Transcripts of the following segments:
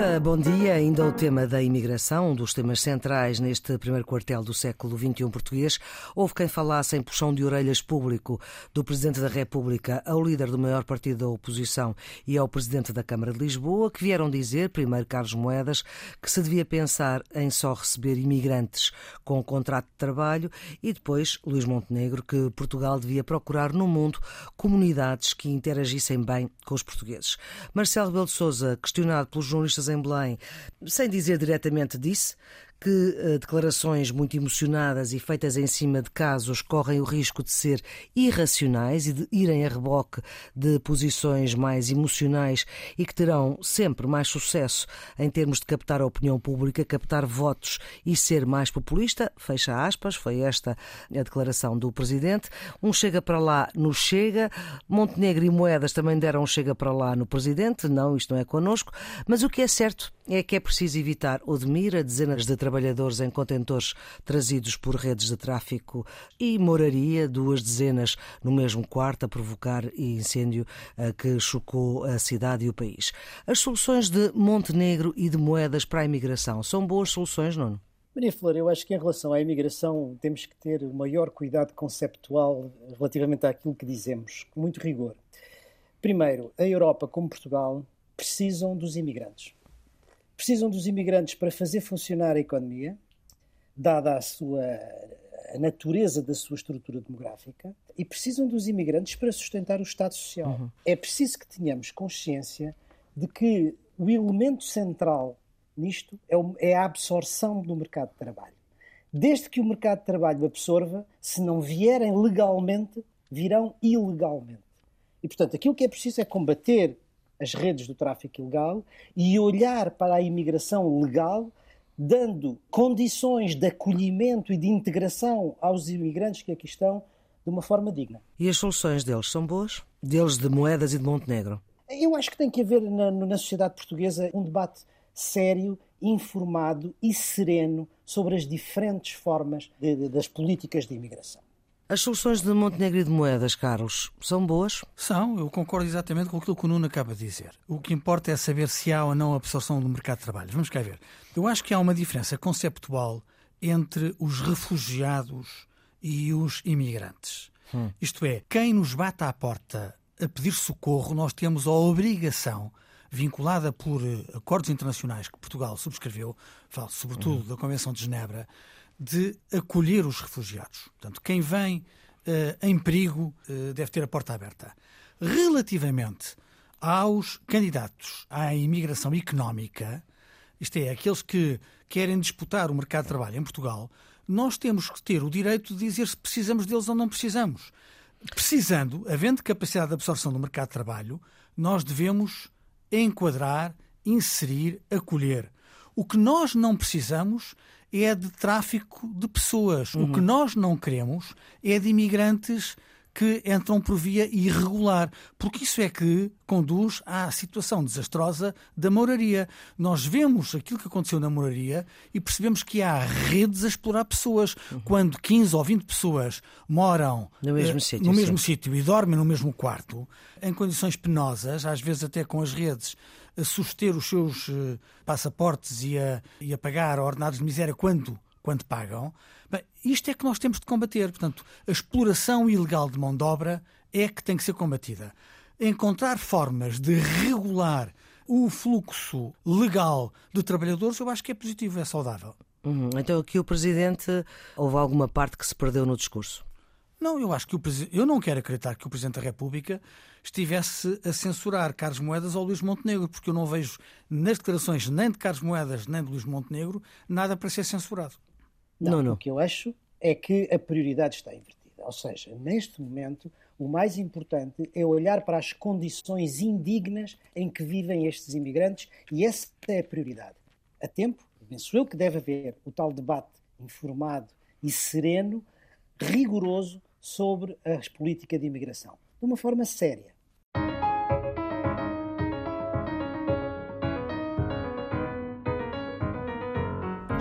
Viva, bom dia. Ainda o tema da imigração, um dos temas centrais neste primeiro quartel do século XXI português. Houve quem falasse em puxão de orelhas público do Presidente da República ao líder do maior partido da oposição e ao Presidente da Câmara de Lisboa, que vieram dizer, primeiro Carlos Moedas, que se devia pensar em só receber imigrantes com contrato de trabalho e depois Luís Montenegro, que Portugal devia procurar no mundo comunidades que interagissem bem com os portugueses. Marcelo Rebelo de Sousa, questionado pelos jornalistas em Belém, sem dizer diretamente disse, que uh, declarações muito emocionadas e feitas em cima de casos correm o risco de ser irracionais e de irem a reboque de posições mais emocionais e que terão sempre mais sucesso em termos de captar a opinião pública, captar votos e ser mais populista. Fecha aspas, foi esta a declaração do presidente. Um chega para lá no chega. Montenegro e Moedas também deram um chega para lá no presidente. Não, isto não é connosco. Mas o que é certo é que é preciso evitar ou a dezenas de trabalhadores em contentores trazidos por redes de tráfico e moraria, duas dezenas no mesmo quarto, a provocar incêndio eh, que chocou a cidade e o país. As soluções de Montenegro e de moedas para a imigração são boas soluções, não? Maria Flor, eu acho que em relação à imigração temos que ter o maior cuidado conceptual relativamente àquilo que dizemos, com muito rigor. Primeiro, a Europa, como Portugal, precisam dos imigrantes precisam dos imigrantes para fazer funcionar a economia, dada a sua a natureza da sua estrutura demográfica, e precisam dos imigrantes para sustentar o Estado Social. Uhum. É preciso que tenhamos consciência de que o elemento central nisto é, é a absorção do mercado de trabalho. Desde que o mercado de trabalho absorva, se não vierem legalmente, virão ilegalmente. E, portanto, aquilo que é preciso é combater as redes do tráfico ilegal e olhar para a imigração legal, dando condições de acolhimento e de integração aos imigrantes que aqui estão de uma forma digna. E as soluções deles são boas? Deles de Moedas e de Montenegro? Eu acho que tem que haver na, na sociedade portuguesa um debate sério, informado e sereno sobre as diferentes formas de, de, das políticas de imigração. As soluções de Montenegro e de Moedas, Carlos, são boas? São, eu concordo exatamente com aquilo que o Nuno acaba de dizer. O que importa é saber se há ou não absorção do mercado de trabalho. Vamos cá ver. Eu acho que há uma diferença conceptual entre os refugiados e os imigrantes. Hum. Isto é, quem nos bate à porta a pedir socorro, nós temos a obrigação vinculada por acordos internacionais que Portugal subscreveu, falo sobretudo hum. da Convenção de Genebra, de acolher os refugiados. Portanto, quem vem uh, em perigo uh, deve ter a porta aberta. Relativamente aos candidatos à imigração económica, isto é, aqueles que querem disputar o mercado de trabalho em Portugal, nós temos que ter o direito de dizer se precisamos deles ou não precisamos. Precisando, havendo capacidade de absorção do mercado de trabalho, nós devemos enquadrar, inserir, acolher. O que nós não precisamos é de tráfico de pessoas. Uhum. O que nós não queremos é de imigrantes que entram por via irregular, porque isso é que conduz à situação desastrosa da moraria. Nós vemos aquilo que aconteceu na moraria e percebemos que há redes a explorar pessoas. Uhum. Quando 15 ou 20 pessoas moram no mesmo, uh, sítio, no mesmo sítio e dormem no mesmo quarto, em condições penosas, às vezes até com as redes a suster os seus uh, passaportes e a, e a pagar ordenados de miséria quando quando pagam. Bem, isto é que nós temos de combater. Portanto, a exploração ilegal de mão de obra é que tem que ser combatida. Encontrar formas de regular o fluxo legal de trabalhadores, eu acho que é positivo, é saudável. Uhum. Então, aqui o Presidente, houve alguma parte que se perdeu no discurso? Não, eu acho que o eu não quero acreditar que o Presidente da República estivesse a censurar Carlos Moedas ou Luís Montenegro, porque eu não vejo nas declarações nem de Carlos Moedas nem de Luís Montenegro nada para ser censurado. Não, não, não. O que eu acho é que a prioridade está invertida. Ou seja, neste momento, o mais importante é olhar para as condições indignas em que vivem estes imigrantes e essa é a prioridade. A tempo, penso eu que deve haver o tal debate informado e sereno, rigoroso, sobre a política de imigração, de uma forma séria.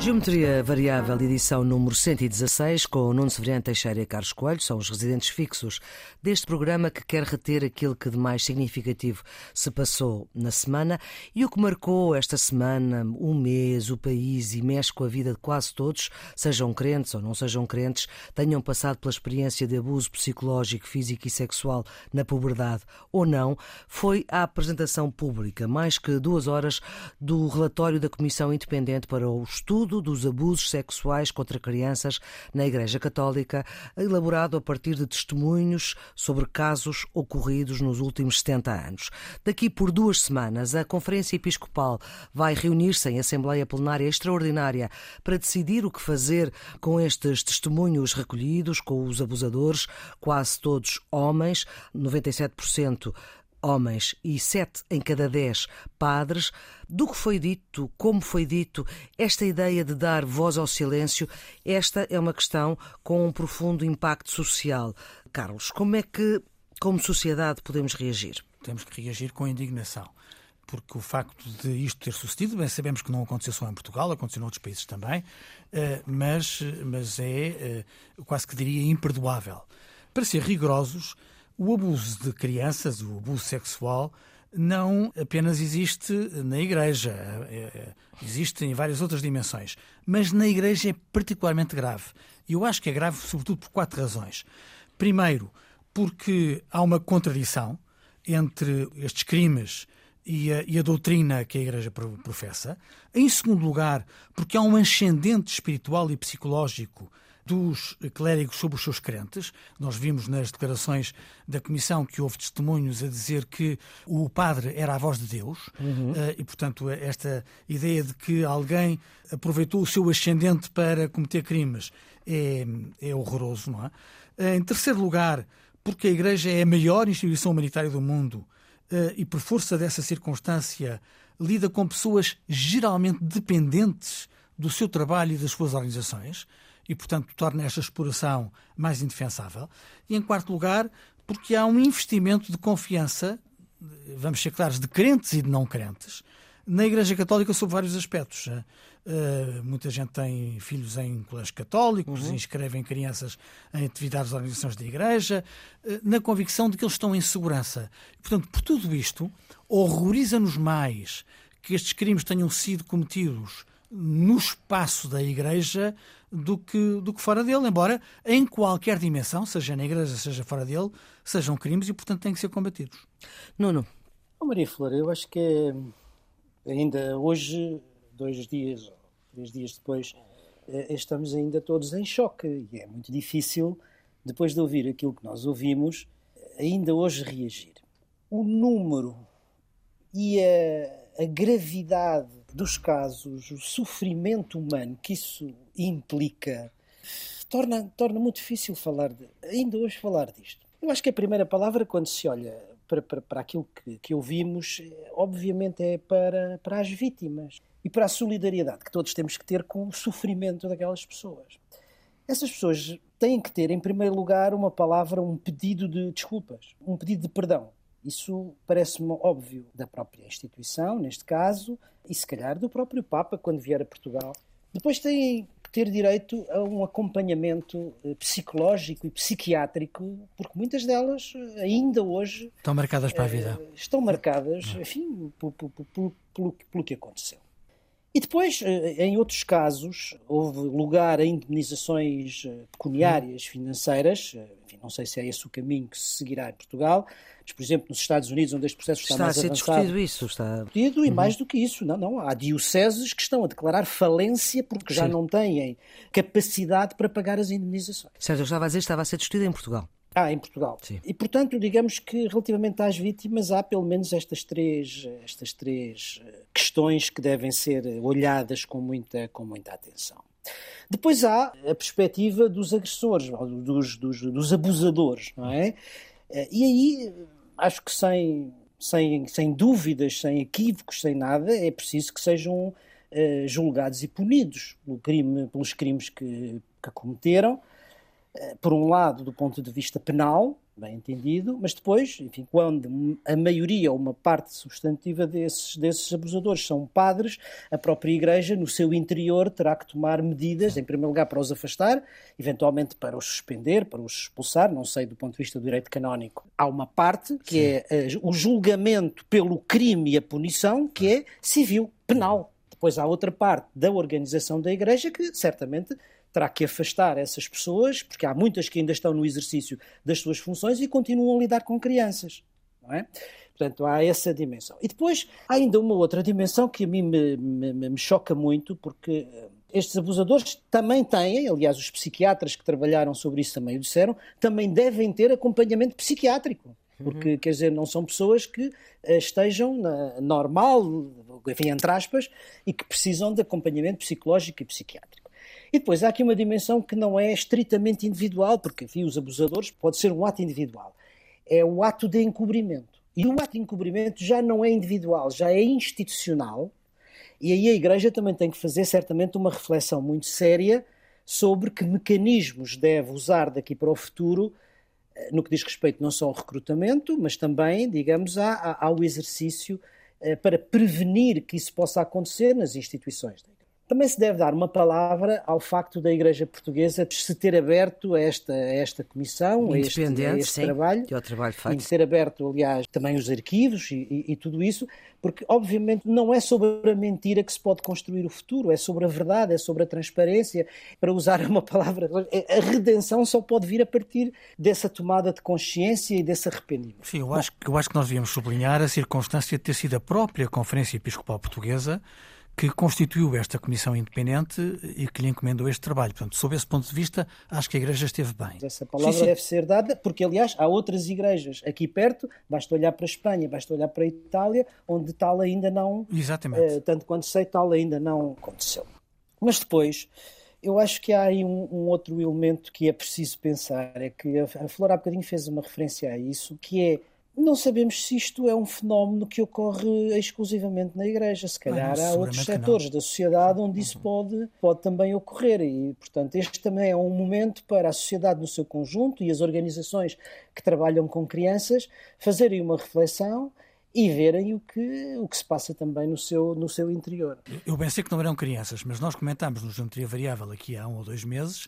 Geometria Variável, edição número 116, com Nuno Severiano Teixeira e Carlos Coelho, são os residentes fixos deste programa que quer reter aquilo que de mais significativo se passou na semana e o que marcou esta semana, o mês, o país e mexe com a vida de quase todos, sejam crentes ou não sejam crentes, tenham passado pela experiência de abuso psicológico, físico e sexual na puberdade ou não, foi a apresentação pública, mais que duas horas, do relatório da Comissão Independente para o Estudo estudo dos abusos sexuais contra crianças na Igreja Católica, elaborado a partir de testemunhos sobre casos ocorridos nos últimos 70 anos. Daqui por duas semanas, a Conferência Episcopal vai reunir-se em Assembleia Plenária Extraordinária para decidir o que fazer com estes testemunhos recolhidos, com os abusadores, quase todos homens, 97% homens e sete em cada dez padres. Do que foi dito, como foi dito, esta ideia de dar voz ao silêncio, esta é uma questão com um profundo impacto social. Carlos, como é que, como sociedade, podemos reagir? Temos que reagir com indignação porque o facto de isto ter sucedido, bem sabemos que não aconteceu só em Portugal, aconteceu noutros países também, eh, mas, mas é eh, quase que diria imperdoável. Para ser rigorosos, o abuso de crianças, o abuso sexual, não apenas existe na Igreja, é, é, existe em várias outras dimensões, mas na Igreja é particularmente grave. E eu acho que é grave, sobretudo, por quatro razões. Primeiro, porque há uma contradição entre estes crimes e a, e a, doutrina que a Igreja professa. Em segundo lugar, porque há um ascendente espiritual e psicológico dos clérigos sobre os seus crentes. Nós vimos nas declarações da Comissão que houve testemunhos a dizer que o padre era a voz de Deus uhum. Eh, e, portanto, esta ideia de que alguém aproveitou o seu ascendente para cometer crimes é, é horroroso, não é? Eh, em terceiro lugar, porque a Igreja é a maior instituição humanitária do mundo eh, e, por força dessa circunstância, lida com pessoas geralmente dependentes do seu trabalho e das suas organizações e, portanto, torna esta exploração mais indefensável. E, em quarto lugar, porque há um investimento de confiança, vamos ser claros, de crentes e de não crentes, na Igreja Católica sob vários aspectos. Uh, muita gente tem filhos em colégios católicos, uhum. inscrevem crianças em atividades de organizações da Igreja, uh, na convicção de que eles estão em segurança. Portanto, por tudo isto, horroriza-nos mais que estes crimes tenham sido cometidos no espaço da Igreja do que, do que fora dele, embora em qualquer dimensão, seja na Igreja, seja fora dele, sejam crimes e, portanto, têm que ser combatidos. Nuno. Oh, Maria Flor, eu acho que é, ainda hoje, dois dias, três dias depois, é, estamos ainda todos em choque e é muito difícil, depois de ouvir aquilo que nós ouvimos, ainda hoje reagir. O número e a, a gravidade dos casos, o sofrimento humano que isso implica, torna, torna muito difícil falar, de, ainda hoje, falar disto. Eu acho que a primeira palavra, quando se olha para, para, para aquilo que, que ouvimos, obviamente é para, para as vítimas e para a solidariedade que todos temos que ter com o sofrimento daquelas pessoas. Essas pessoas têm que ter, em primeiro lugar, uma palavra, um pedido de desculpas, um pedido de perdão. Isso parece-me óbvio da própria instituição, neste caso, e se calhar do próprio Papa quando vier a Portugal. Depois têm que ter direito a um acompanhamento eh, psicológico e psiquiátrico, porque muitas delas eh, ainda hoje estão marcadas para a vida. Eh, estão marcadas, enfim, pelo, pelo, pelo, pelo que aconteceu. E depois, em outros casos, houve lugar a indemnizações pecuniárias, financeiras, enfim, não sei se é esse o caminho que se seguirá em Portugal, mas, por exemplo, nos Estados Unidos, onde este processo está, está mais avançado... Está a ser discutido isso. Está... Discutido, e uhum. mais do que isso, não, não, há dioceses que estão a declarar falência porque Sim. já não têm capacidade para pagar as indemnizações. Certo, eu estava a dizer que estava a ser discutido em Portugal. Ah, em Portugal. Sim. E, portanto, digamos que relativamente às vítimas há pelo menos estas três, estas três eh, questões que devem ser olhadas com muita, com muita atenção. Depois há a perspectiva dos agressores, dos, dos, dos abusadores, não é? Eh, e aí acho que sem, sem, sem dúvidas, sem equívocos, sem nada, é preciso que sejam uh, julgados e punidos pelo crime, pelos crimes que, que cometeram. Uh, por um lado, do ponto de vista penal, bem entendido, mas depois, enfim, quando a maioria ou uma parte substantiva desses, desses abusadores são padres, a própria Igreja, no seu interior, terá que tomar medidas, em primeiro lugar, para os afastar, eventualmente para os suspender, para os expulsar, não sei do ponto de vista do direito canónico. Há uma parte que Sim. é uh, o julgamento pelo crime e a punição, que é civil, penal. Depois há outra parte da organização da Igreja que certamente terá que afastar essas pessoas, porque há muitas que ainda estão no exercício das suas funções e continuam a lidar com crianças. Não é? Portanto, há essa dimensão. E depois há ainda uma outra dimensão que a mim me, me, me choca muito, porque eh, estes abusadores também têm, aliás, os psiquiatras que trabalharam sobre isso também o disseram, também devem ter acompanhamento psiquiátrico. Porque, uhum. quer dizer, não são pessoas que eh, estejam na, normal, enfim, entre aspas, e que precisam de acompanhamento psicológico e psiquiátrico. E depois há aqui uma dimensão que não é estritamente individual, porque, enfim, os abusadores pode ser um ato individual. É o ato de encobrimento. E o ato de encobrimento já não é individual, já é institucional. E aí a Igreja também tem que fazer, certamente, uma reflexão muito séria sobre que mecanismos deve usar daqui para o futuro, no que diz respeito não só ao recrutamento, mas também, digamos, ao exercício eh, para prevenir que isso possa acontecer nas instituições também se deve dar uma palavra ao facto da Igreja Portuguesa se ter aberto a esta, a esta comissão, a este, a este sim, trabalho, e ao trabalho feito. e ter aberto, aliás, também os arquivos e, e, e, tudo isso, porque, obviamente, não é sobre a mentira que se pode construir o futuro, é sobre a verdade, é sobre a transparência. Para usar uma palavra, a redenção só pode vir a partir dessa tomada de consciência e desse arrependimento. Sim, eu acho, eu acho que nós devíamos sublinhar a circunstância de ter sido a própria Conferência Episcopal Portuguesa que constituiu esta comissão independente e que lhe encomendou este trabalho. Portanto, sob esse ponto de vista, acho que a Igreja esteve bem. Essa palavra sim, sim. deve ser dada, porque, aliás, há outras igrejas aqui perto, basta olhar para a Espanha, basta olhar para a Itália, onde tal ainda não. Exatamente. Uh, tanto quanto sei, tal ainda não aconteceu. Mas depois. Eu acho que há aí um, um, outro elemento que é preciso pensar, é que a, a Flora há bocadinho fez uma referência a isso, que é não sabemos se isto é um fenómeno que ocorre exclusivamente na Igreja. Se calhar há outros setores da sociedade onde isso uhum. pode, pode também ocorrer. E, portanto, este também é um momento para a sociedade no seu conjunto e as organizações que trabalham com crianças fazerem uma reflexão e verem o que, o que se passa também no seu, no seu interior. Eu pensei que não eram crianças, mas nós comentámos no Geometria Variável aqui há um ou dois meses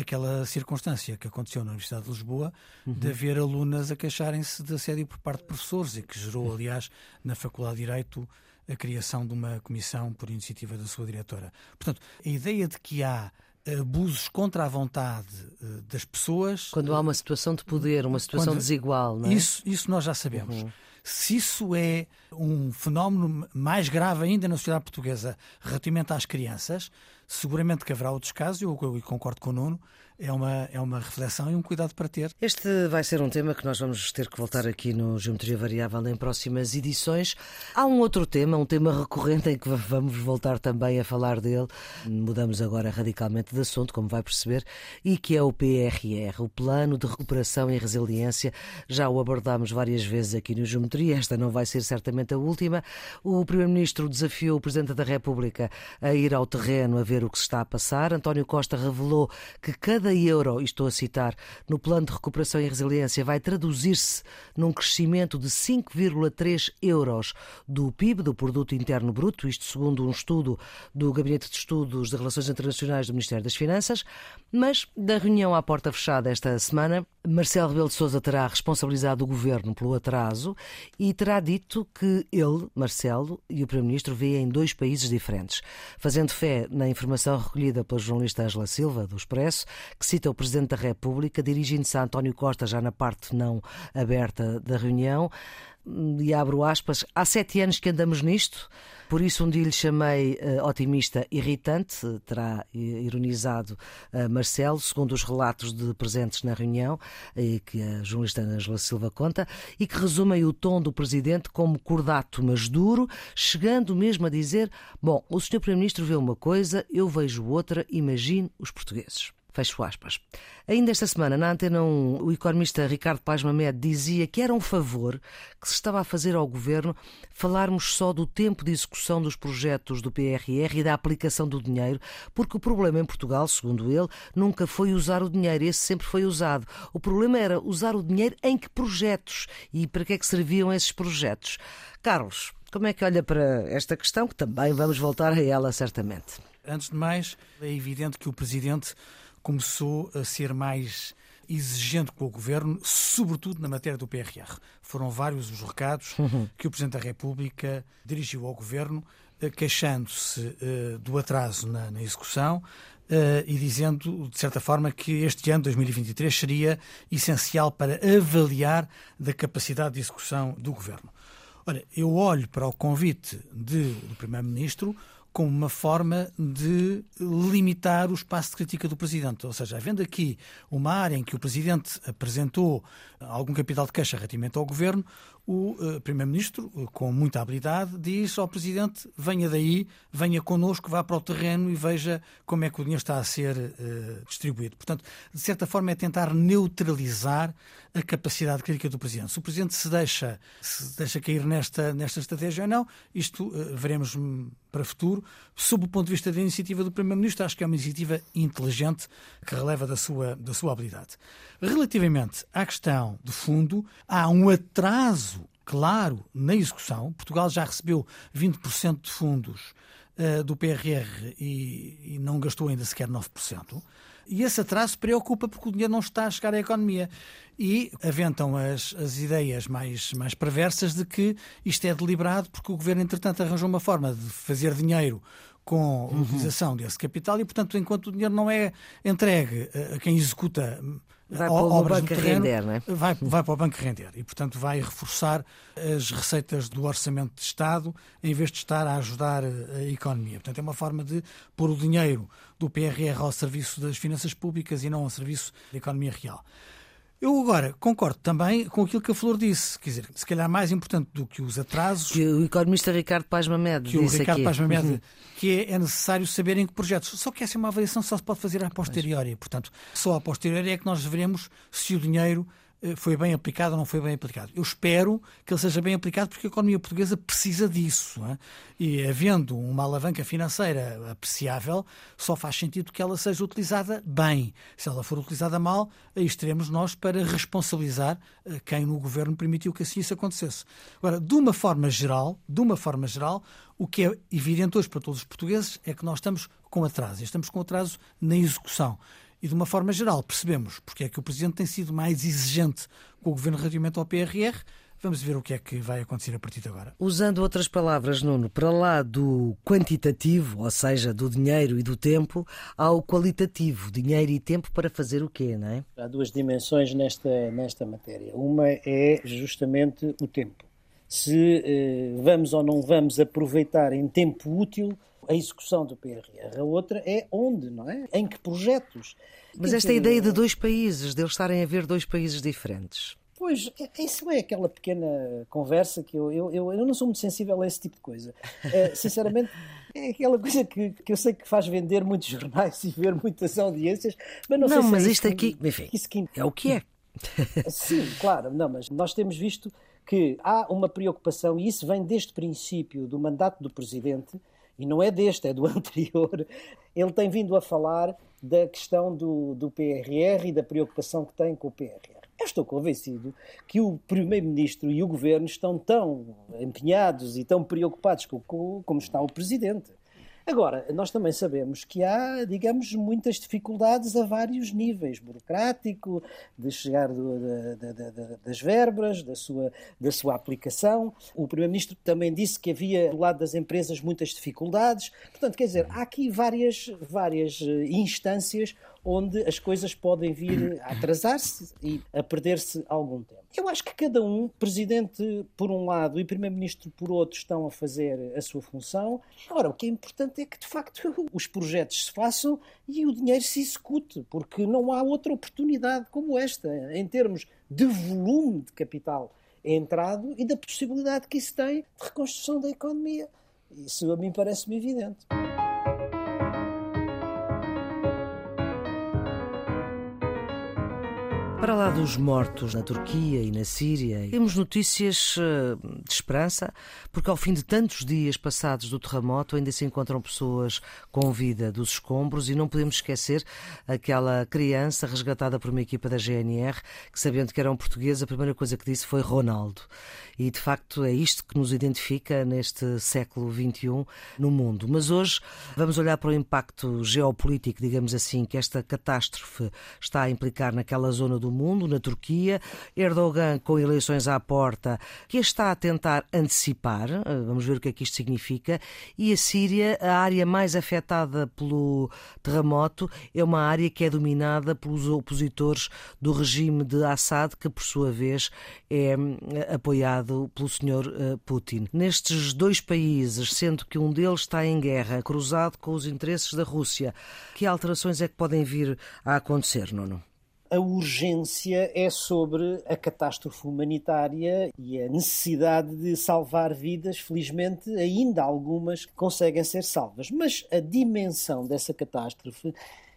aquela circunstância que aconteceu na Universidade de Lisboa uhum. de haver alunas a queixarem-se de assédio por parte de professores e que gerou, aliás, na Faculdade de Direito a criação de uma comissão por iniciativa da sua diretora. Portanto, a ideia de que há abusos contra a vontade eh, das pessoas. Quando há uma situação de poder, uma situação quando... desigual, não é? Isso, isso nós já sabemos. Uhum. Se isso é um fenómeno mais grave ainda na sociedade portuguesa relativamente às crianças, seguramente que haverá outros casos, eu, eu concordo com o Nuno, é uma, é uma reflexão e um cuidado para ter. Este vai ser um tema que nós vamos ter que voltar aqui no Geometria Variável em próximas edições. Há um outro tema, um tema recorrente em que vamos voltar também a falar dele. Mudamos agora radicalmente de assunto, como vai perceber, e que é o PRR, o Plano de Recuperação e Resiliência. Já o abordámos várias vezes aqui no Geometria, esta não vai ser certamente a última. O Primeiro-Ministro desafiou o Presidente da República a ir ao terreno a ver o que se está a passar. António Costa revelou que cada cada euro, e estou a citar, no Plano de Recuperação e Resiliência vai traduzir-se num crescimento de 5,3 euros do PIB, do Produto Interno Bruto, isto segundo um estudo do Gabinete de Estudos de Relações Internacionais do Ministério das Finanças. Mas, da reunião à porta fechada esta semana, Marcelo Rebelo de Sousa terá responsabilizado o governo pelo atraso e terá dito que ele, Marcelo, e o Primeiro-Ministro veem dois países diferentes. Fazendo fé na informação recolhida pela jornalista Angela Silva, do Expresso, que cita o Presidente da República, dirigindo-se a António Costa já na parte não aberta da reunião, e abro aspas, há sete anos que andamos nisto, por isso um dia lhe chamei uh, otimista irritante, terá ironizado uh, Marcelo, segundo os relatos de presentes na reunião, uh, que a jornalista Angela Silva conta, e que resumem o tom do Presidente como cordato, mas duro, chegando mesmo a dizer, bom, o Sr. Primeiro-Ministro vê uma coisa, eu vejo outra, imagine os portugueses. Fecho aspas. Ainda esta semana, na Antena 1, o economista Ricardo Paz Mamed dizia que era um favor que se estava a fazer ao governo falarmos só do tempo de execução dos projetos do PRR e da aplicação do dinheiro, porque o problema em Portugal, segundo ele, nunca foi usar o dinheiro, esse sempre foi usado. O problema era usar o dinheiro em que projetos e para que é que serviam esses projetos. Carlos, como é que olha para esta questão, que também vamos voltar a ela certamente? Antes de mais, é evidente que o Presidente começou a ser mais exigente com o governo, sobretudo na matéria do PRR. Foram vários os recados uhum. que o Presidente da República dirigiu ao governo, eh, queixando-se uh, do atraso na, na execução uh, e dizendo, de certa forma, que este ano, 2023, seria essencial para avaliar da capacidade de execução do governo. Olha, eu olho para o convite de, do Primeiro-Ministro como uma forma de limitar o espaço de crítica do Presidente. Ou seja, havendo aqui uma área em que o Presidente apresentou algum capital de queixa relativamente ao Governo, o uh, Primeiro-Ministro, uh, com muita habilidade, diz ao Presidente: venha daí, venha connosco, vá para o terreno e veja como é que o dinheiro está a ser uh, distribuído. Portanto, de certa forma, é tentar neutralizar a capacidade crítica do Presidente. Se o Presidente se deixa, se deixa cair nesta, nesta estratégia ou não, isto veremos para o futuro. Sob o ponto de vista da iniciativa do Primeiro-Ministro, acho que é uma iniciativa inteligente que releva da sua, da sua habilidade. Relativamente à questão de fundo, há um atraso claro na execução. Portugal já recebeu 20% de fundos uh, do PRR e, e, não gastou ainda sequer 9%. E esse atraso preocupa porque o dinheiro não está a chegar à economia. E aventam as, as ideias mais, mais perversas de que isto é deliberado porque o governo, entretanto, arranjou uma forma de fazer dinheiro com a utilização desse capital e, portanto, enquanto o dinheiro não é entregue a quem executa vai para o banco terreno, render, não é? Vai, vai para o banco render e, portanto, vai reforçar as receitas do orçamento de Estado em vez de estar a ajudar a economia. Portanto, é uma forma de pôr o dinheiro do PRR ao serviço das finanças públicas e não ao serviço da economia real. Eu agora concordo também com aquilo que a Flor disse, quer dizer, se calhar mais importante do que os atrasos. Que o economista Ricardo Paz Mamed que o Ricardo aqui. Paz Mamed, uhum. que é, é, necessário saber em que projetos. Só que essa é uma avaliação que só se pode fazer a posteriori. Portanto, só a posteriori é que nós veremos se o dinheiro foi bem aplicado ou não foi bem aplicado. Eu espero que ele seja bem aplicado porque a economia portuguesa precisa disso. É? E havendo uma alavanca financeira apreciável, só faz sentido que ela seja utilizada bem. Se ela for utilizada mal, aí estaremos nós para responsabilizar eh, quem no governo permitiu que assim isso acontecesse. Agora, de uma forma geral, de uma forma geral, o que é evidente hoje para todos os portugueses é que nós estamos com atraso. Estamos com atraso na execução. E, de uma forma geral, percebemos porque é que o Presidente tem sido mais exigente com o Governo relativamente ao PRR. Vamos ver o que é que vai acontecer a partir de agora. Usando outras palavras, Nuno, para lá do quantitativo, ou seja, do dinheiro e do tempo, há o qualitativo, dinheiro e tempo para fazer o quê, não é? Há duas dimensões nesta, nesta matéria. Uma é justamente o tempo. Se eh, vamos ou não vamos aproveitar em tempo útil a execução do PRR. A outra é onde, não é? Em que projetos. Mas esta ideia de dois países, de eles estarem a ver dois países diferentes. Pois, é, isso é aquela pequena conversa que eu, eu, eu, eu não sou muito sensível a esse tipo de coisa. Uh, sinceramente, é aquela coisa que, que eu sei que faz vender muitos jornais e ver muitas audiências, mas não, não sei mas se é isto aqui, enfim, isso que... é o que é. Sim, claro, não, mas nós temos visto que há uma preocupação, e isso vem desde o princípio do mandato do Presidente, e não é deste, é do anterior, ele tem vindo a falar da questão do, do PRR e da preocupação que tem com o PRR. Eu estou convencido que o Primeiro-Ministro e o Governo estão tão empenhados e tão preocupados com, com, como está o Presidente. Agora, nós também sabemos que há, digamos, muitas dificuldades a vários níveis, burocrático, de chegar do, das verbas, da sua, da sua aplicação. O Primeiro-Ministro também disse que havia, do lado das empresas, muitas dificuldades. Portanto, quer dizer, há aqui várias, várias eh, instâncias onde as coisas podem vir a atrasar-se e a perder-se algum tempo. Eu acho que cada um, presidente por um lado e primeiro-ministro por outro, estão a fazer a sua função. Agora, o que é importante é que, de facto, os projetos se façam e o dinheiro se execute, porque não há outra oportunidade como esta, em termos de volume de capital entrado e da possibilidade que isso tem de reconstrução da economia. Isso a mim parece-me evidente. Para lá dos mortos na Turquia e na Síria, temos notícias eh, de esperança, porque ao fim de tantos dias passados do terremoto ainda se encontram pessoas com vida dos escombros e não podemos esquecer aquela criança resgatada por uma equipa da GNR que, sabendo que era um português, a primeira coisa que disse foi Ronaldo. E de facto é isto que nos identifica neste século XXI no mundo. Mas hoje vamos olhar para o impacto geopolítico, digamos assim, que esta catástrofe está a implicar naquela zona do mundo, na Turquia. Erdogan, com eleições à porta, que está a tentar antecipar, eh, vamos ver o que é que isto significa. E a Síria, a área mais afetada pelo terremoto, é uma área que é dominada pelos opositores do regime de Assad, que por sua vez é hum, apoiado pelo senhor eh, Putin. Nestes dois países, sendo que um deles está em guerra, cruzado com os interesses da Rússia, que alterações é que podem vir a acontecer, Nuno? A urgência é sobre a catástrofe humanitária e a necessidade de salvar vidas. Felizmente, ainda algumas conseguem ser salvas. Mas a dimensão dessa catástrofe,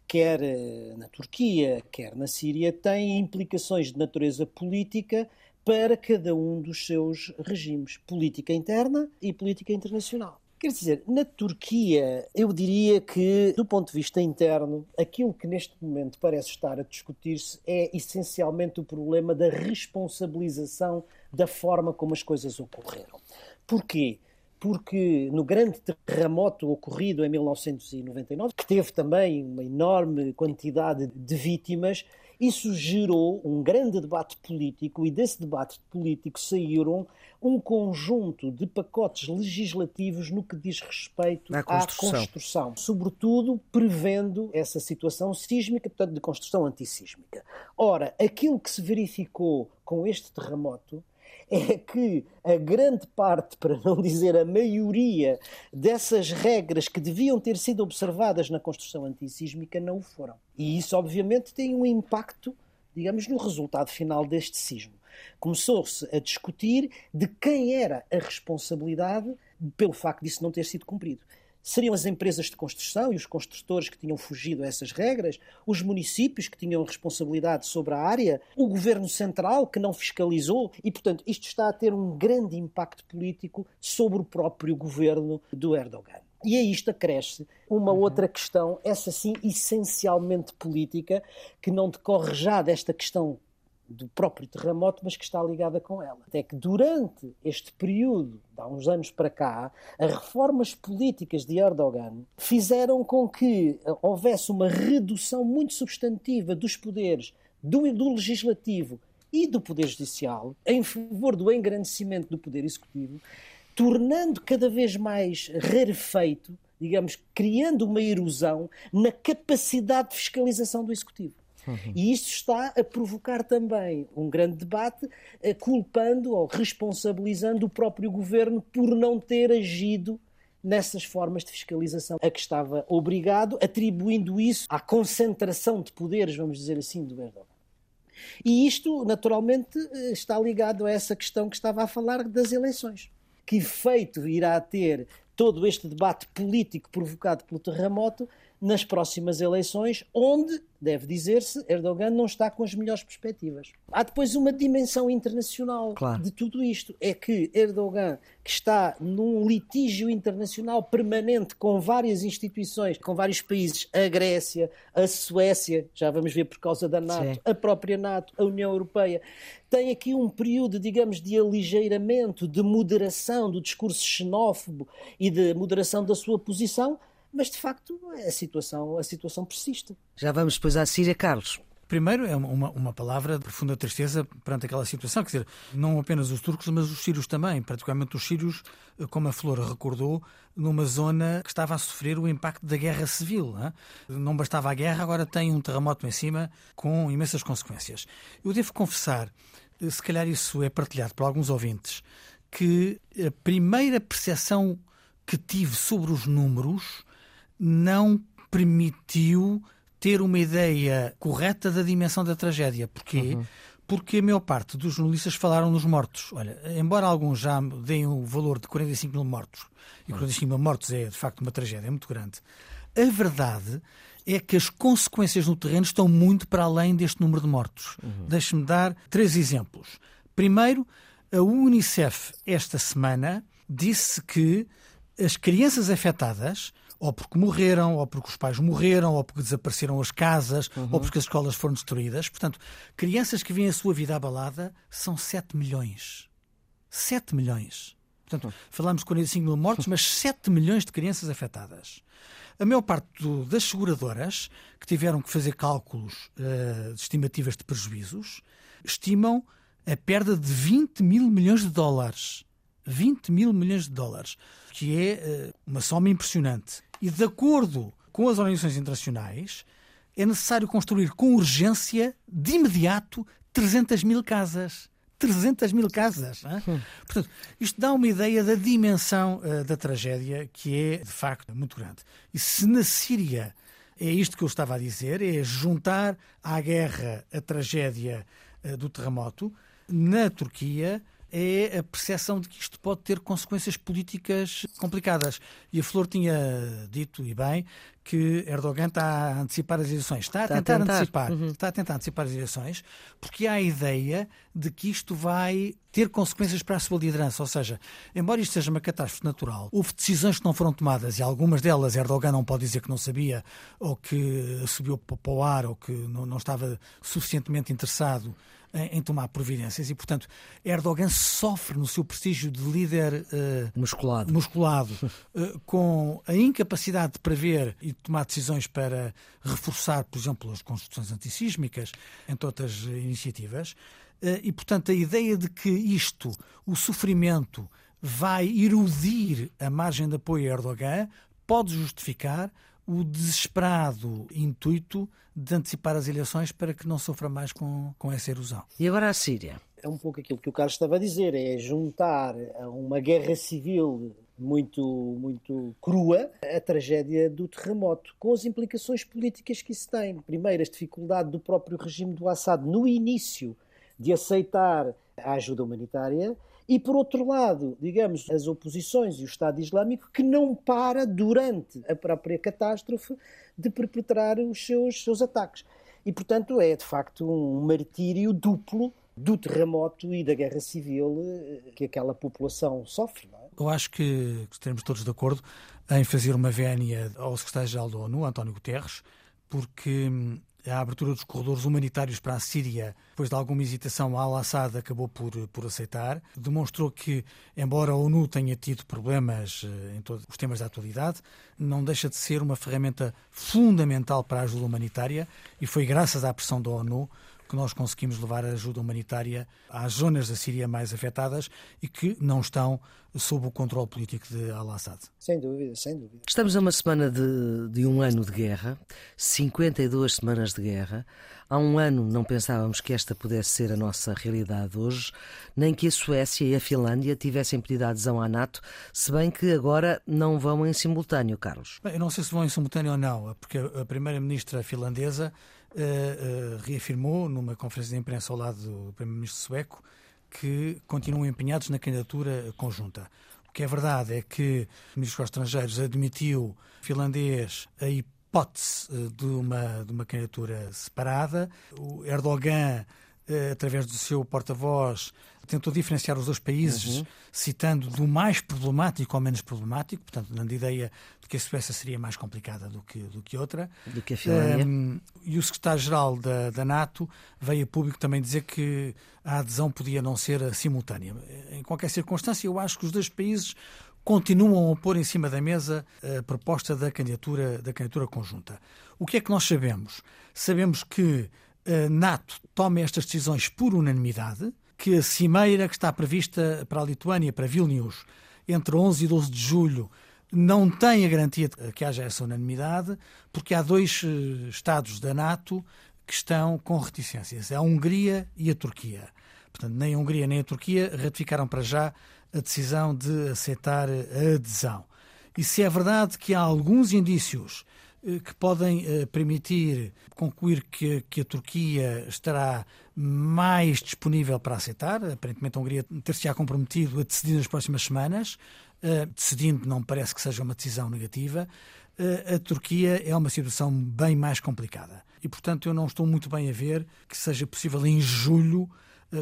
quer eh, na Turquia, quer na Síria, tem implicações de natureza política para cada um dos seus regimes, política interna e política internacional. Quer dizer, na Turquia, eu diria que, do ponto de vista interno, aquilo que neste momento parece estar a discutir-se é essencialmente o problema da responsabilização da forma como as coisas ocorreram. Porquê? porque no grande terremoto ocorrido em 1999, que teve também uma enorme quantidade de vítimas, isso gerou um grande debate político e desse debate político saíram um conjunto de pacotes legislativos no que diz respeito à construção. à construção, sobretudo prevendo essa situação sísmica, portanto, de construção antissísmica. Ora, aquilo que se verificou com este terremoto é que a grande parte, para não dizer a maioria, dessas regras que deviam ter sido observadas na construção antissísmica não o foram. E isso, obviamente, tem um impacto, digamos, no resultado final deste sismo. Começou-se a discutir de quem era a responsabilidade pelo facto disso não ter sido cumprido. Seriam as empresas de construção e os construtores que tinham fugido a essas regras, os municípios que tinham responsabilidade sobre a área, o governo central que não fiscalizou e, portanto, isto está a ter um grande impacto político sobre o próprio governo do Erdogan. E a isto acresce uma uhum. outra questão, essa sim essencialmente política, que não decorre já desta questão do próprio terremoto, mas que está ligada com ela. Até que durante este período, há uns anos para cá, as reformas políticas de Erdogan fizeram com que houvesse uma redução muito substantiva dos poderes do, do legislativo e do poder judicial em favor do engrandecimento do poder executivo, tornando cada vez mais rarefeito, digamos, criando uma erosão na capacidade de fiscalização do executivo. Uhum. E isto está a provocar também um grande debate, eh, culpando ou responsabilizando o próprio governo por não ter agido nessas formas de fiscalização a que estava obrigado, atribuindo isso à concentração de poderes, vamos dizer assim, do Erdogan. E isto, naturalmente, eh, está ligado a essa questão que estava a falar das eleições. Que efeito irá ter todo este debate político provocado pelo terremoto nas próximas eleições, onde deve dizer-se, Erdogan não está com as melhores perspectivas. Há depois uma dimensão internacional claro. de tudo isto. É que Erdogan, que está num litígio internacional permanente com várias instituições, com vários países, a Grécia, a Suécia, já vamos ver por causa da NATO, Sim. a própria NATO, a União Europeia, tem aqui um período, digamos, de aligeiramento, de moderação do discurso xenófobo e de moderação da sua posição mas de facto a situação, a situação persiste. Já vamos depois à Síria, Carlos. Primeiro, é uma, uma palavra de profunda tristeza perante aquela situação, quer dizer, não apenas os turcos, mas os sírios também, praticamente os sírios, como a Flora recordou, numa zona que estava a sofrer o impacto da guerra civil. Não, é? não bastava a guerra, agora tem um terremoto em cima com imensas consequências. Eu devo confessar, se calhar isso é partilhado por alguns ouvintes, que a primeira percepção que tive sobre os números não permitiu ter uma ideia correta da dimensão da tragédia. Porquê? Uhum. Porque a maior parte dos jornalistas falaram nos mortos. Olha, embora alguns já deem o valor de 45 mil mortos, e 45 mil mortos é de facto uma tragédia, é muito grande, A verdade é que as consequências no terreno estão muito para além deste número de mortos. Uhum. Deixe-me dar três exemplos. Primeiro, a Unicef, esta semana, disse que as crianças afetadas, ou porque morreram, ou porque os pais morreram, ou porque desapareceram as casas, uhum. ou porque as escolas foram destruídas, portanto, crianças que vêm a sua vida abalada, são 7 milhões. 7 milhões. Portanto, uhum. falamos de 45 mil mortos, mas 7 milhões de crianças afetadas. A maior parte do, das seguradoras que tiveram que fazer cálculos uh, de estimativas de prejuízos estimam a perda de 20 mil milhões de dólares. 20 mil milhões de dólares, que é uh, uma soma impressionante. E de acordo com as organizações internacionais, é necessário construir com urgência, de imediato, 300 mil casas. 300 mil casas. Hum. Portanto, isto dá uma ideia da dimensão uh, da tragédia, que é, de facto, muito grande. E se na Síria é isto que eu estava a dizer, é juntar à guerra a tragédia uh, do terremoto, na Turquia é a percepção de que isto pode ter consequências políticas complicadas. E a Flor tinha dito, e bem, que Erdogan está a antecipar as eleições. Está a está tentar, a tentar. antecipar. Uhum. Está a tentar antecipar as eleições, porque há a ideia de que isto vai ter consequências para a sua liderança. Ou seja, embora isto seja uma catástrofe natural, houve decisões que não foram tomadas e algumas delas Erdogan não pode dizer que não sabia, ou que subiu para o ar, ou que não, não estava suficientemente interessado em, em, tomar providências e, portanto, Erdogan sofre no seu prestígio de líder uh, musculado, musculado uh, com a incapacidade de prever e de tomar decisões para reforçar, por exemplo, as construções antissísmicas, entre outras iniciativas. Uh, e, portanto, a ideia de que isto, o sofrimento, vai erudir a margem de apoio a Erdogan, pode justificar o desesperado intuito de antecipar as eleições para que não sofra mais com, com essa erosão. E agora a Síria? É um pouco aquilo que o Carlos estava a dizer, é juntar a uma guerra civil muito, muito crua a tragédia do terremoto, com as implicações políticas que isso tem. Primeiro, a dificuldade do próprio regime do Assad no início de aceitar a ajuda humanitária e, por outro lado, digamos, as oposições e o Estado Islâmico que não para durante a própria catástrofe de perpetrar os seus, seus ataques. E, portanto, é de facto um martírio duplo do terremoto e da guerra civil eh, que aquela população sofre. É? Eu acho que estaremos todos de acordo em fazer uma vénia ao secretário-geral da ONU, António Guterres, porque hum, a abertura dos corredores humanitários para a Síria, depois de alguma hesitação, Al-Assad acabou por, por aceitar. Demonstrou que, embora a ONU tenha tido problemas eh, em todos os temas da atualidade, não deixa de ser uma ferramenta fundamental para a ajuda humanitária e foi graças à pressão da ONU que nós conseguimos levar a ajuda humanitária às zonas da Síria mais afetadas e que não estão sob o controle político de Al-Assad. Sem dúvida, sem dúvida. Estamos a uma semana de, de um ano de guerra, 52 semanas de guerra. Há um ano não pensávamos que esta pudesse ser a nossa realidade hoje, nem que a Suécia e a Finlândia tivessem pedido adesão à NATO, se bem que agora não vão em simultâneo, Carlos. Bem, eu não sei se vão em simultâneo ou não, porque a primeira-ministra finlandesa uh, reafirmou numa conferência de imprensa ao lado do Primeiro-Ministro sueco que continuam empenhados na candidatura conjunta. O que é verdade é que o Ministro dos Estrangeiros admitiu finlandês a hipótese eh, de uma, de uma candidatura separada. O Erdogan, através do seu porta-voz, tentou diferenciar os dois países, uhum. citando do mais problemático ao menos problemático, portanto, dando ideia de que a Suécia seria mais complicada do que, do que outra. Do que a Finlândia. Um, e o secretário-geral da, da NATO veio a público também dizer que a adesão podia não ser simultânea. Em qualquer circunstância, eu acho que os dois países continuam a pôr em cima da mesa a proposta da candidatura, da candidatura conjunta. O que é que nós sabemos? Sabemos que NATO toma estas decisões por unanimidade, que a cimeira que está prevista para a Lituânia, para Vilnius, entre 11 e 12 de julho, não tem a garantia de que haja essa unanimidade, porque há dois eh, Estados da NATO que estão com reticências: é a Hungria e a Turquia. Portanto, nem a Hungria nem a Turquia ratificaram para já a decisão de aceitar a adesão. E se é verdade que há alguns indícios que podem eh, permitir concluir que, que a Turquia estará mais disponível para aceitar. Aparentemente, a Hungria ter-se-á comprometido a decidir nas próximas semanas. decidindo, não parece que seja uma decisão negativa, a Turquia é uma situação bem mais complicada. E, portanto, eu não estou muito bem a ver que seja possível em julho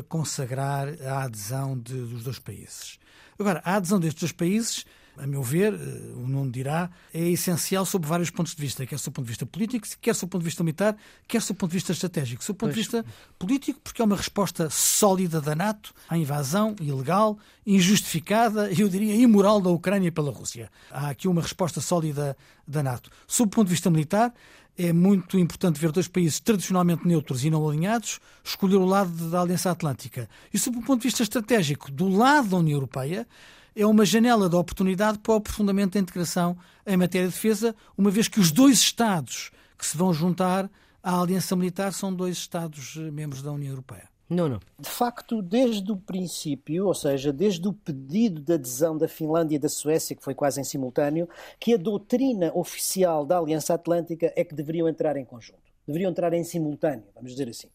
consagrar a adesão de, dos dois países. Agora, a adesão destes dois países a meu ver, eh, o Nuno dirá, é essencial sob vários pontos de vista, quer sob o ponto de vista político, quer sob o ponto de vista militar, quer sob o ponto de vista estratégico. Sob o ponto pois. de vista político, porque é uma resposta sólida da NATO à invasão ilegal, injustificada e, eu diria, imoral da Ucrânia pela Rússia. Há aqui uma resposta sólida da NATO. Sob o ponto de vista militar, é muito importante ver dois países tradicionalmente neutros e não alinhados escolher o lado da Aliança Atlântica. E, sob o ponto de vista estratégico, do lado da União Europeia, é uma janela de oportunidade para o aprofundamento da integração em matéria de defesa, uma vez que os dois Estados que se vão juntar à Aliança Militar são dois Estados eh, membros da União Europeia. Não, não. De facto, desde o princípio, ou seja, desde o pedido de adesão da Finlândia e da Suécia, que foi quase em simultâneo, que a doutrina oficial da Aliança Atlântica é que deveriam entrar em conjunto. Deveriam entrar em simultâneo, vamos dizer assim.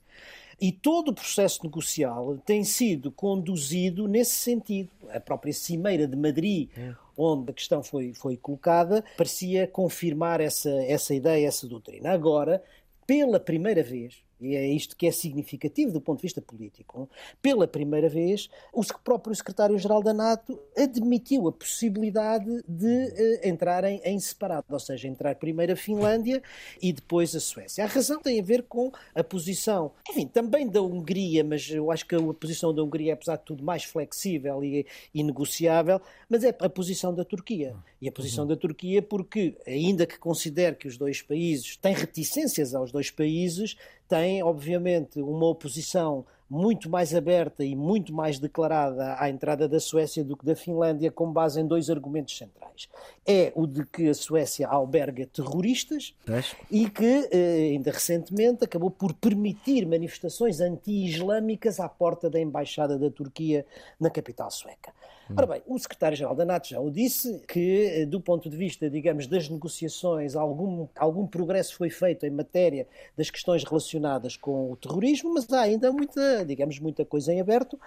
E todo o processo negocial tem sido conduzido nesse sentido. A própria Cimeira de Madrid, é. onde a questão foi, foi colocada, parecia confirmar essa, essa ideia, essa doutrina. Agora, pela primeira vez, e é isto que é significativo do ponto de vista político, pela primeira vez, o próprio secretário-geral da NATO admitiu a possibilidade de uh, entrarem em separado, ou seja, entrar primeiro a Finlândia e depois a Suécia. A razão tem a ver com a posição, enfim, também da Hungria, mas eu acho que a posição da Hungria é, apesar de tudo, mais flexível e, e negociável, mas é a posição da Turquia. E a posição uhum. da Turquia porque, ainda que considere que os dois países têm reticências aos dois países, tem, obviamente, uma oposição muito mais aberta e muito mais declarada à entrada da Suécia do que da Finlândia, com base em dois argumentos centrais. É o de que a Suécia alberga terroristas e que, eh, ainda recentemente, acabou por permitir manifestações anti-islâmicas à porta da embaixada da Turquia na capital sueca. Ora bem, o secretário-geral da NATO já o disse, que eh, do ponto de vista, digamos, das negociações, algum, algum progresso foi feito em matéria das questões relacionadas com o terrorismo, mas há ainda muita, digamos, muita coisa em aberto,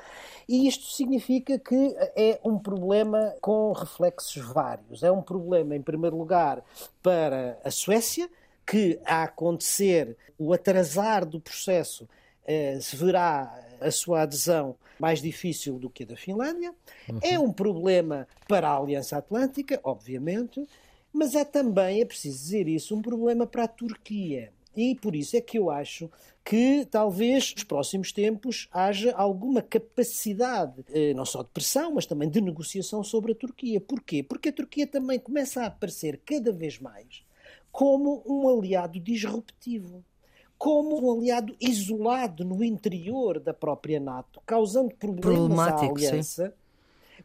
e isto significa que é um problema com reflexos vários. É um problema, em primeiro lugar, para a Suécia, que a acontecer o atrasar do processo eh, se verá a sua adesão mais difícil do que a da Finlândia. Uhum. É um problema para a Aliança Atlântica, obviamente, mas é também, é preciso dizer isso, um problema para a Turquia. E por isso é que eu acho que talvez nos próximos tempos haja alguma capacidade, eh, não só de pressão, mas também de negociação sobre a Turquia. Porquê? Porque a Turquia também começa a aparecer cada vez mais como um aliado disruptivo como um aliado isolado no interior da própria NATO, causando problemas à aliança. Sim.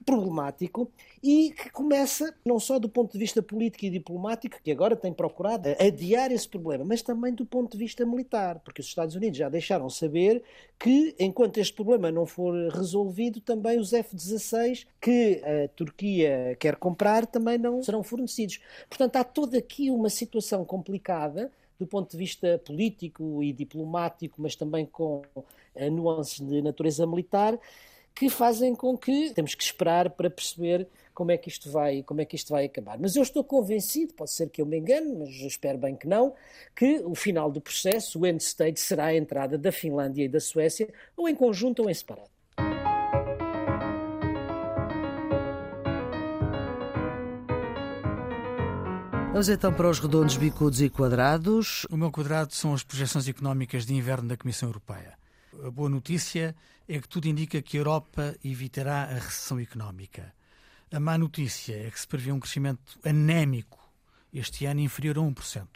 Problemático e que começa, não só do ponto de vista político e diplomático, que agora tem procurado adiar esse problema, mas também do ponto de vista militar, porque os Estados Unidos já deixaram saber que, enquanto este problema não for resolvido, também os F-16 que a Turquia quer comprar também não serão fornecidos. Portanto, há toda aqui uma situação complicada do ponto de vista político e diplomático, mas também com eh, nuances de natureza militar, que fazem com que temos que esperar para perceber como é que isto vai, como é que isto vai acabar. Mas eu estou convencido, pode ser que eu me engane, mas espero bem que não, que o final do processo, o end state, será a entrada da Finlândia e da Suécia, ou em conjunto ou em separado. Vamos então para os redondos, bicudos e quadrados. O meu quadrado são as projeções económicas de inverno da Comissão Europeia. A boa notícia é que tudo indica que a Europa evitará a recessão económica. A má notícia é que se prevê um crescimento anémico este ano inferior a 1%.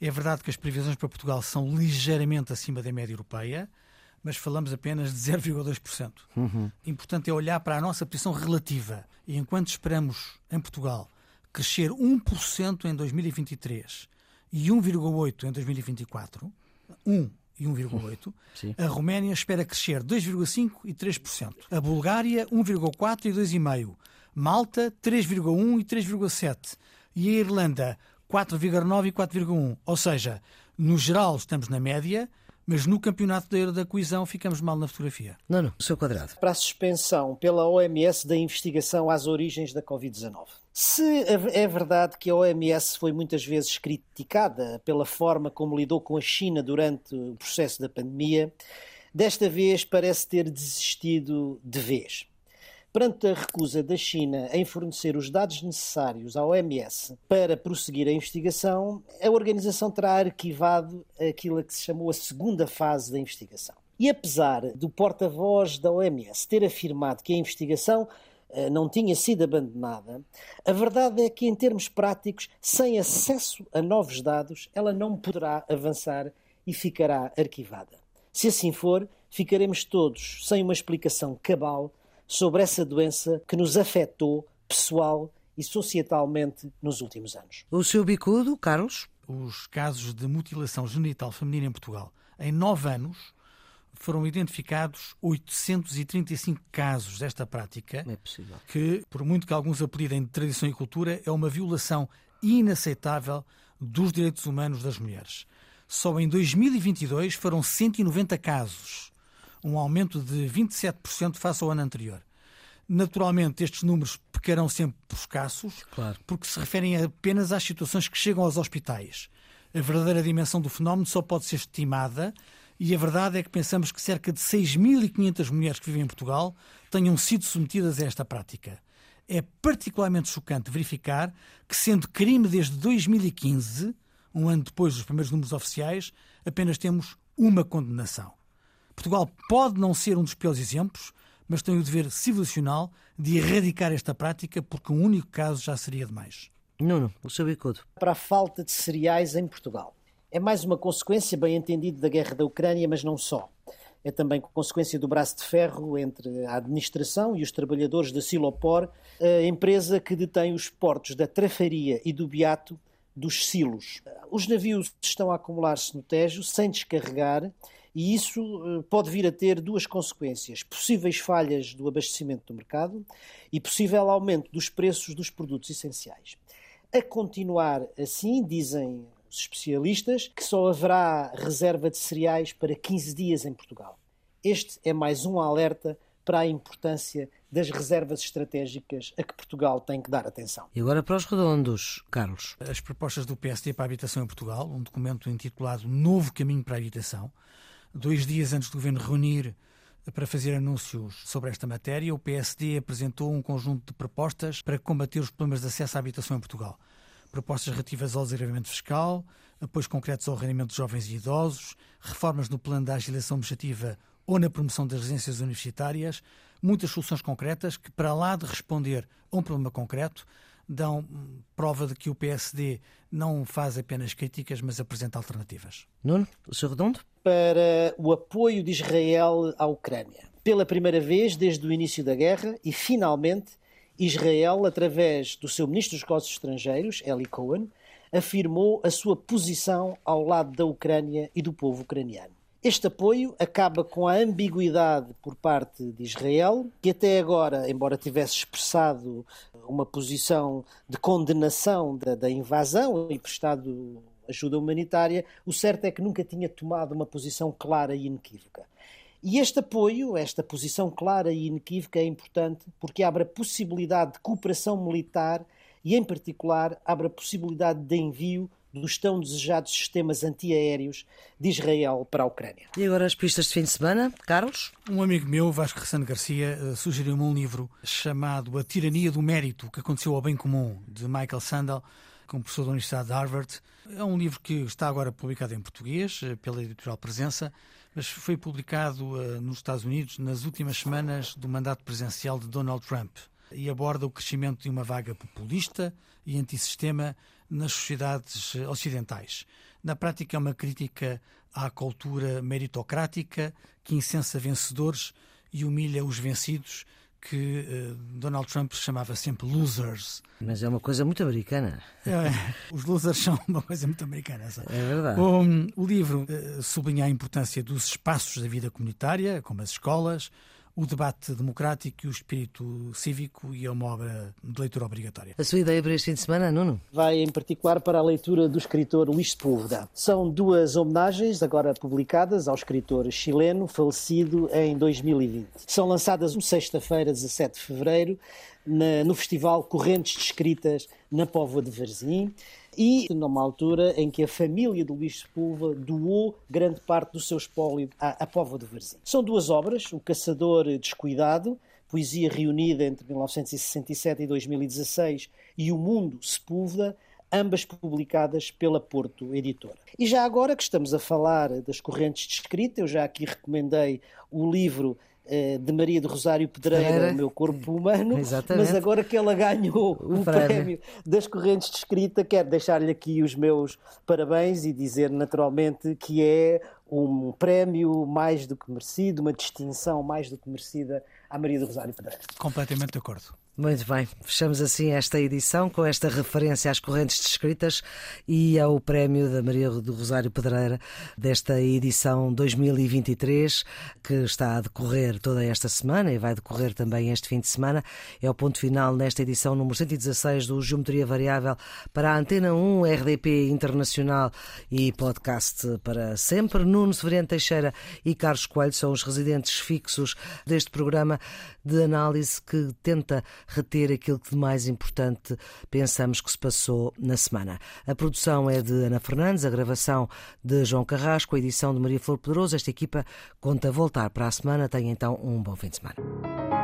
É verdade que as previsões para Portugal são ligeiramente acima da média europeia, mas falamos apenas de 0,2%. Uhum. Importante é olhar para a nossa posição relativa. E enquanto esperamos em Portugal crescer 1% em 2023 e 1,8% em 2024, 1 e 1,8%, a Roménia espera crescer 2,5% e 3%, a Bulgária 1,4% e 2,5%, Malta 3,1% e 3,7%, e a Irlanda 4,9% e 4,1%. Ou seja, no geral estamos na média, mas no campeonato da, da coesão ficamos mal na fotografia. Não, não, seu quadrado. Para a suspensão pela OMS da investigação às origens da Covid-19. Se é verdade que a OMS foi muitas vezes criticada pela forma como lidou com a China durante o processo da pandemia, desta vez parece ter desistido de vez. Perante a recusa da China em fornecer os dados necessários à OMS para prosseguir a investigação, a organização terá arquivado aquilo que se chamou a segunda fase da investigação. E apesar do porta-voz da OMS ter afirmado que a investigação não tinha sido abandonada, a verdade é que, em termos práticos, sem acesso a novos dados, ela não poderá avançar e ficará arquivada. Se assim for, ficaremos todos sem uma explicação cabal sobre essa doença que nos afetou pessoal e societalmente nos últimos anos. O seu bicudo, Carlos? Os casos de mutilação genital feminina em Portugal. Em nove anos foram identificados 835 casos desta prática, é que, por muito que alguns apelidem de tradição e cultura, é uma violação inaceitável dos direitos humanos das mulheres. Só em 2022 foram 190 casos um aumento de 27% face ao ano anterior. Naturalmente, estes números pecarão sempre por escassos, claro. porque se referem apenas às situações que chegam aos hospitais. A verdadeira dimensão do fenómeno só pode ser estimada e a verdade é que pensamos que cerca de 6.500 mulheres que vivem em Portugal tenham sido submetidas a esta prática. É particularmente chocante verificar que, sendo crime desde 2015, um ano depois dos primeiros números oficiais, apenas temos uma condenação. Portugal pode não ser um dos piores exemplos, mas tem o dever civilizacional de erradicar esta prática, porque um único caso já seria demais. Nuno, o seu bicudo. Para a falta de cereais em Portugal. É mais uma consequência, bem entendido, da guerra da Ucrânia, mas não só. É também consequência do braço de ferro entre a administração e os trabalhadores da Silopor, a empresa que detém os portos da Trafaria e do Beato dos silos. Os navios estão a acumular-se no Tejo sem descarregar e isso eh, pode vir a ter duas consequências: possíveis falhas do abastecimento do mercado e possível aumento dos preços dos produtos essenciais. A continuar assim, dizem os especialistas, que só haverá reserva de cereais para 15 dias em Portugal. Este é mais um alerta para a importância das reservas estratégicas a que Portugal tem que dar atenção. E agora para os redondos, Carlos. As propostas do PSD para a habitação em Portugal, um documento intitulado Novo Caminho para a Habitação, Dois dias antes do governo reunir para fazer anúncios sobre esta matéria, o PSD apresentou um conjunto de propostas para combater os problemas de acesso à habitação em Portugal. Propostas relativas ao desagravamento fiscal, apoios concretos ao rendimento de jovens e idosos, reformas no plano da agilização administrativa ou na promoção das residências universitárias, muitas soluções concretas que, para lá de responder a um problema concreto, dão prova de que o PSD não faz apenas críticas, mas apresenta alternativas. Nuno, o seu redondo? Para o apoio de Israel à Ucrânia. Pela primeira vez desde o início da guerra e, finalmente, Israel, através do seu ministro dos Negócios Estrangeiros, Eli Cohen, afirmou a sua posição ao lado da Ucrânia e do povo ucraniano. Este apoio acaba com a ambiguidade por parte de Israel, que até agora, embora tivesse expressado uma posição de condenação da, da invasão e prestado ajuda humanitária, o certo é que nunca tinha tomado uma posição clara e inequívoca. E este apoio, esta posição clara e inequívoca é importante porque abre a possibilidade de cooperação militar e, em particular, abre a possibilidade de envio dos tão desejados sistemas antiaéreos de Israel para a Ucrânia. E agora as pistas de fim de semana, Carlos? Um amigo meu, Vasco Ressano Garcia, eh, sugeriu-me um livro chamado A Tirania do Mérito, que aconteceu ao bem comum, de Michael Sandel, como professor da Universidade de Harvard. É um livro que está agora publicado em português, eh, pela editorial Presença, foi publicado uh, nos Estados Unidos nas últimas semanas do mandato presidencial de Donald Trump e aborda o crescimento de uma vaga populista e antissistema nas sociedades ocidentais. Na prática, é uma crítica à cultura meritocrática que incensa vencedores e humilha os vencidos, que uh, Donald Trump chamava sempre losers. Mas é uma coisa muito americana. É, os losers são uma coisa muito americana. Sabe? É verdade. O, o livro uh, sublinha a importância dos espaços da vida comunitária, como as escolas, o debate democrático e o espírito cívico e é uma obra de leitura obrigatória. A sua ideia para este fim de semana, Nuno? Vai em particular para a leitura do escritor Luís Sepúlveda. São duas homenagens agora publicadas ao escritor chileno falecido em 2020. São lançadas uma sexta-feira, 17 de fevereiro, na, no festival Correntes de Escritas na Póvoa de Varzim e numa altura em que a família de Luís Sepúlveda doou grande parte do seu espólio à, à Póvoa de Varzim. São duas obras, O Caçador Descuidado, poesia reunida entre 1967 e 2016, e O Mundo Sepúlveda, ambas publicadas pela Porto Editora. E já agora que estamos a falar das correntes de escrita, eu já aqui recomendei o livro de Maria do Rosário Pedreira, O Meu Corpo Humano, Exatamente. mas agora que ela ganhou o, o prémio. prémio das correntes de escrita, quero deixar-lhe aqui os meus parabéns e dizer naturalmente que é um prémio mais do que merecido, uma distinção mais do que merecida à Maria do Rosário Pedreira. Completamente de acordo. Muito bem, fechamos assim esta edição com esta referência às correntes descritas e ao prémio da Maria do Rosário Pedreira desta edição 2023 que está a decorrer toda esta semana e vai decorrer também este fim de semana. É o ponto final nesta edição número 116 do Geometria Variável para a Antena 1, RDP Internacional e podcast para sempre. Nuno Severiano Teixeira e Carlos Coelho são os residentes fixos deste programa de análise que tenta reter aquilo que de mais importante pensamos que se passou na semana. A produção é de Ana Fernandes, a gravação de João Carrasco, a edição de Maria Flor Poderoso. Esta equipa conta voltar para a semana. Tenha então um bom fim de semana.